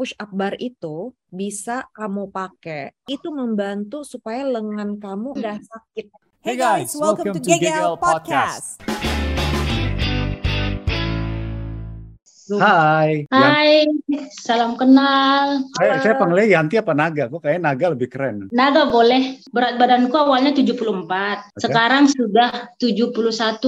push up bar itu bisa kamu pakai. Itu membantu supaya lengan kamu nggak sakit. Hey guys, welcome, to GGL Podcast. Hai. Hai, salam kenal. Saya, saya panggilnya Yanti apa Naga? Kok kayak Naga lebih keren. Naga boleh. Berat badanku awalnya 74. Sekarang sudah 71,3.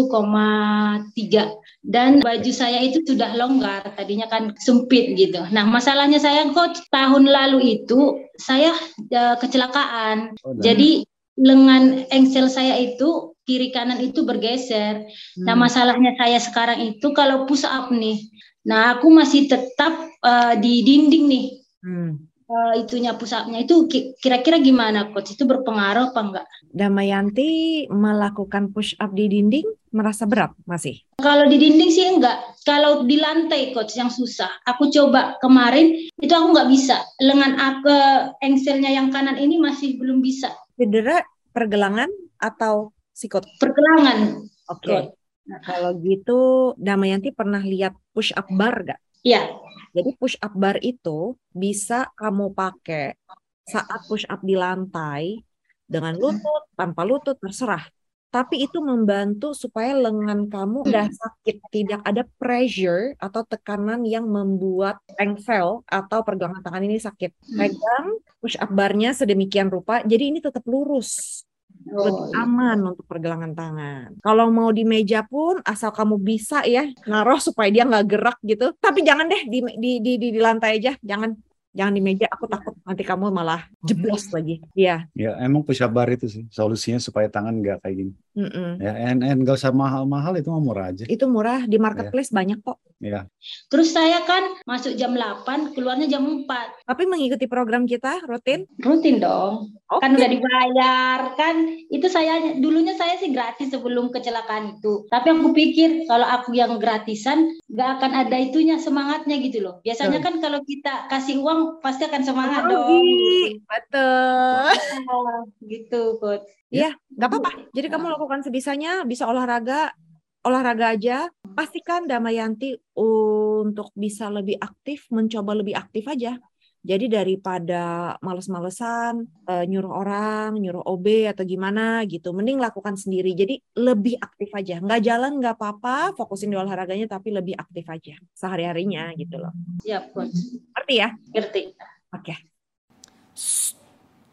Dan baju saya itu sudah longgar. Tadinya kan sempit gitu. Nah, masalahnya saya kok tahun lalu itu saya uh, kecelakaan. Oh, nah. Jadi lengan engsel saya itu kiri kanan itu bergeser. Nah, Hmm. masalahnya saya sekarang itu kalau push up nih. Nah, aku masih tetap uh, di dinding nih. Hmm. Uh, itunya push up-nya itu ki- kira-kira gimana coach? Itu berpengaruh apa enggak? Damayanti melakukan push up di dinding merasa berat masih. Kalau di dinding sih enggak. Kalau di lantai coach yang susah. Aku coba kemarin itu aku nggak bisa. Lengan aku engselnya yang kanan ini masih belum bisa. Cedera pergelangan atau sikut? Pergelangan. Oke. Coach. Nah, kalau gitu Damayanti pernah lihat push up bar gak? Ya, Jadi push up bar itu bisa kamu pakai saat push up di lantai dengan lutut, tanpa lutut, terserah. Tapi itu membantu supaya lengan kamu nggak sakit, tidak ada pressure atau tekanan yang membuat engsel atau pergelangan tangan ini sakit. Pegang push up barnya sedemikian rupa, jadi ini tetap lurus lebih Oh, iya. aman untuk pergelangan tangan. Kalau mau di meja pun asal kamu bisa ya naruh supaya dia nggak gerak gitu. Tapi jangan deh di di di di, di lantai aja, jangan jangan di meja. Aku takut nanti kamu malah jeblos lagi. Iya. Ya emang push up bar itu sih solusinya supaya tangan nggak kayak gini. mm-mm. Ya and and nggak usah mahal-mahal itu mah murah aja. Itu murah di marketplace banyak kok. Ya. Terus saya kan masuk jam 8, keluarnya jam 4. Tapi mengikuti program kita rutin. Rutin dong. Oke. Kan udah dibayar kan. Itu saya dulunya saya sih gratis sebelum kecelakaan itu. Tapi aku pikir kalau aku yang gratisan nggak akan ada itunya semangatnya gitu loh. Biasanya kan kalau kita kasih uang pasti akan semangat dong. Rugi. Betul. Gitu, coach. Iya, nggak apa-apa. Jadi kamu lakukan sebisanya, bisa olahraga, olahraga aja. Pastikan Damayanti untuk bisa lebih aktif, mencoba lebih aktif aja. Jadi daripada males-malesan, eh, nyuruh orang, nyuruh OB atau gimana gitu, mending lakukan sendiri. Jadi lebih aktif aja. Nggak jalan nggak apa-apa, fokusin di olahraganya tapi lebih aktif aja sehari-harinya gitu loh. Siap, coach. Ngerti ya? Ngerti. Oke.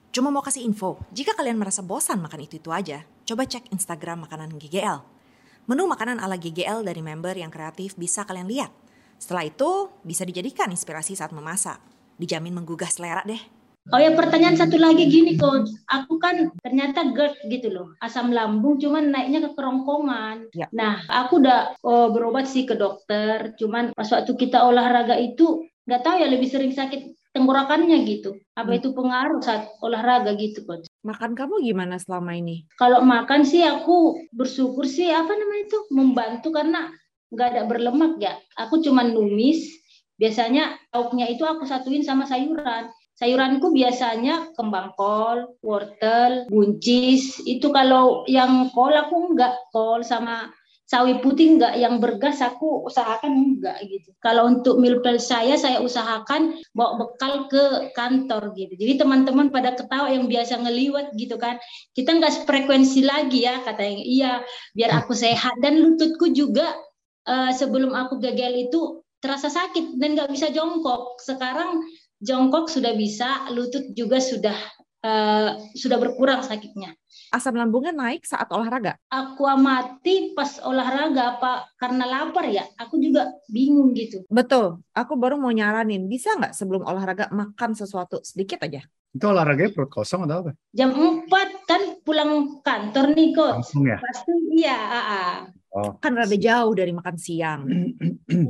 Cuma mau kasih info, jika kalian merasa bosan makan itu-itu aja, coba cek Instagram makanan GGL. Menu makanan ala GGL dari member yang kreatif bisa kalian lihat. Setelah itu, bisa dijadikan inspirasi saat memasak. Dijamin menggugah selera deh. Oh ya pertanyaan satu lagi gini coach, aku kan ternyata GERD gitu loh, asam lambung cuman naiknya ke kerongkongan. Ya. Nah aku udah oh, berobat sih ke dokter, cuman pas waktu kita olahraga itu nggak tahu ya lebih sering sakit tenggorokannya gitu. Apa Hmm. itu pengaruh saat olahraga gitu coach? Makan kamu gimana selama ini? Kalau makan sih aku bersyukur sih apa namanya itu membantu karena nggak ada berlemak ya. Aku cuman numis. Biasanya lauknya itu aku satuin sama sayuran. Sayuranku biasanya kembang kol, wortel, buncis. Itu kalau yang kol aku enggak kol sama sawi putih enggak yang bergas aku usahakan enggak gitu. Kalau untuk meal plan saya saya usahakan bawa bekal ke kantor gitu. Jadi teman-teman pada ketawa yang biasa ngeliwat gitu kan kita nggak frekuensi lagi ya katanya iya biar aku sehat dan lututku juga eh, sebelum aku gagal itu terasa sakit dan nggak bisa jongkok sekarang jongkok sudah bisa lutut juga sudah eh, sudah berkurang sakitnya Asam lambungnya naik saat olahraga. aku amati pas olahraga apa karena lapar ya aku juga bingung gitu Betul, aku baru mau nyaranin. Bisa nggak sebelum olahraga makan sesuatu sedikit aja? Itu olahraganya perut kosong atau apa? jam 4 kan pulang kantor nih coach Langsung ya. pasti iya ah, ah. Oh. Kan rada jauh dari makan siang.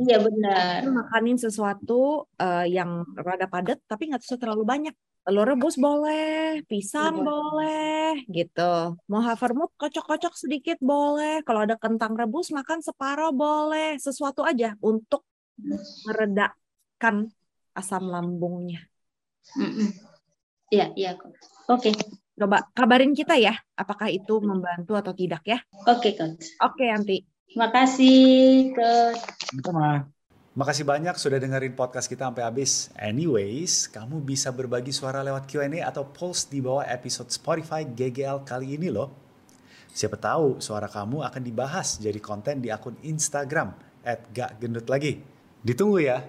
iya benar makanin sesuatu eh, yang rada padat tapi nggak usah terlalu banyak. Telur rebus boleh, pisang Iya. boleh, gitu. Mau havermut kocok-kocok sedikit boleh. Kalau ada kentang rebus makan separoh boleh. Sesuatu aja untuk meredakan asam lambungnya. Iya, iya. Coach. Oke, Coba kabarin kita ya, apakah itu membantu atau tidak ya. oke, Coach. Oke, Yanti. Terima kasih, Coach. Itu mah. Makasih banyak sudah dengerin podcast kita sampai habis. Anyways, kamu bisa berbagi suara lewat Q&A atau post di bawah episode Spotify GGL kali ini loh. Siapa tahu suara kamu akan dibahas jadi konten di akun Instagram at gak gendut lagi. Ditunggu ya.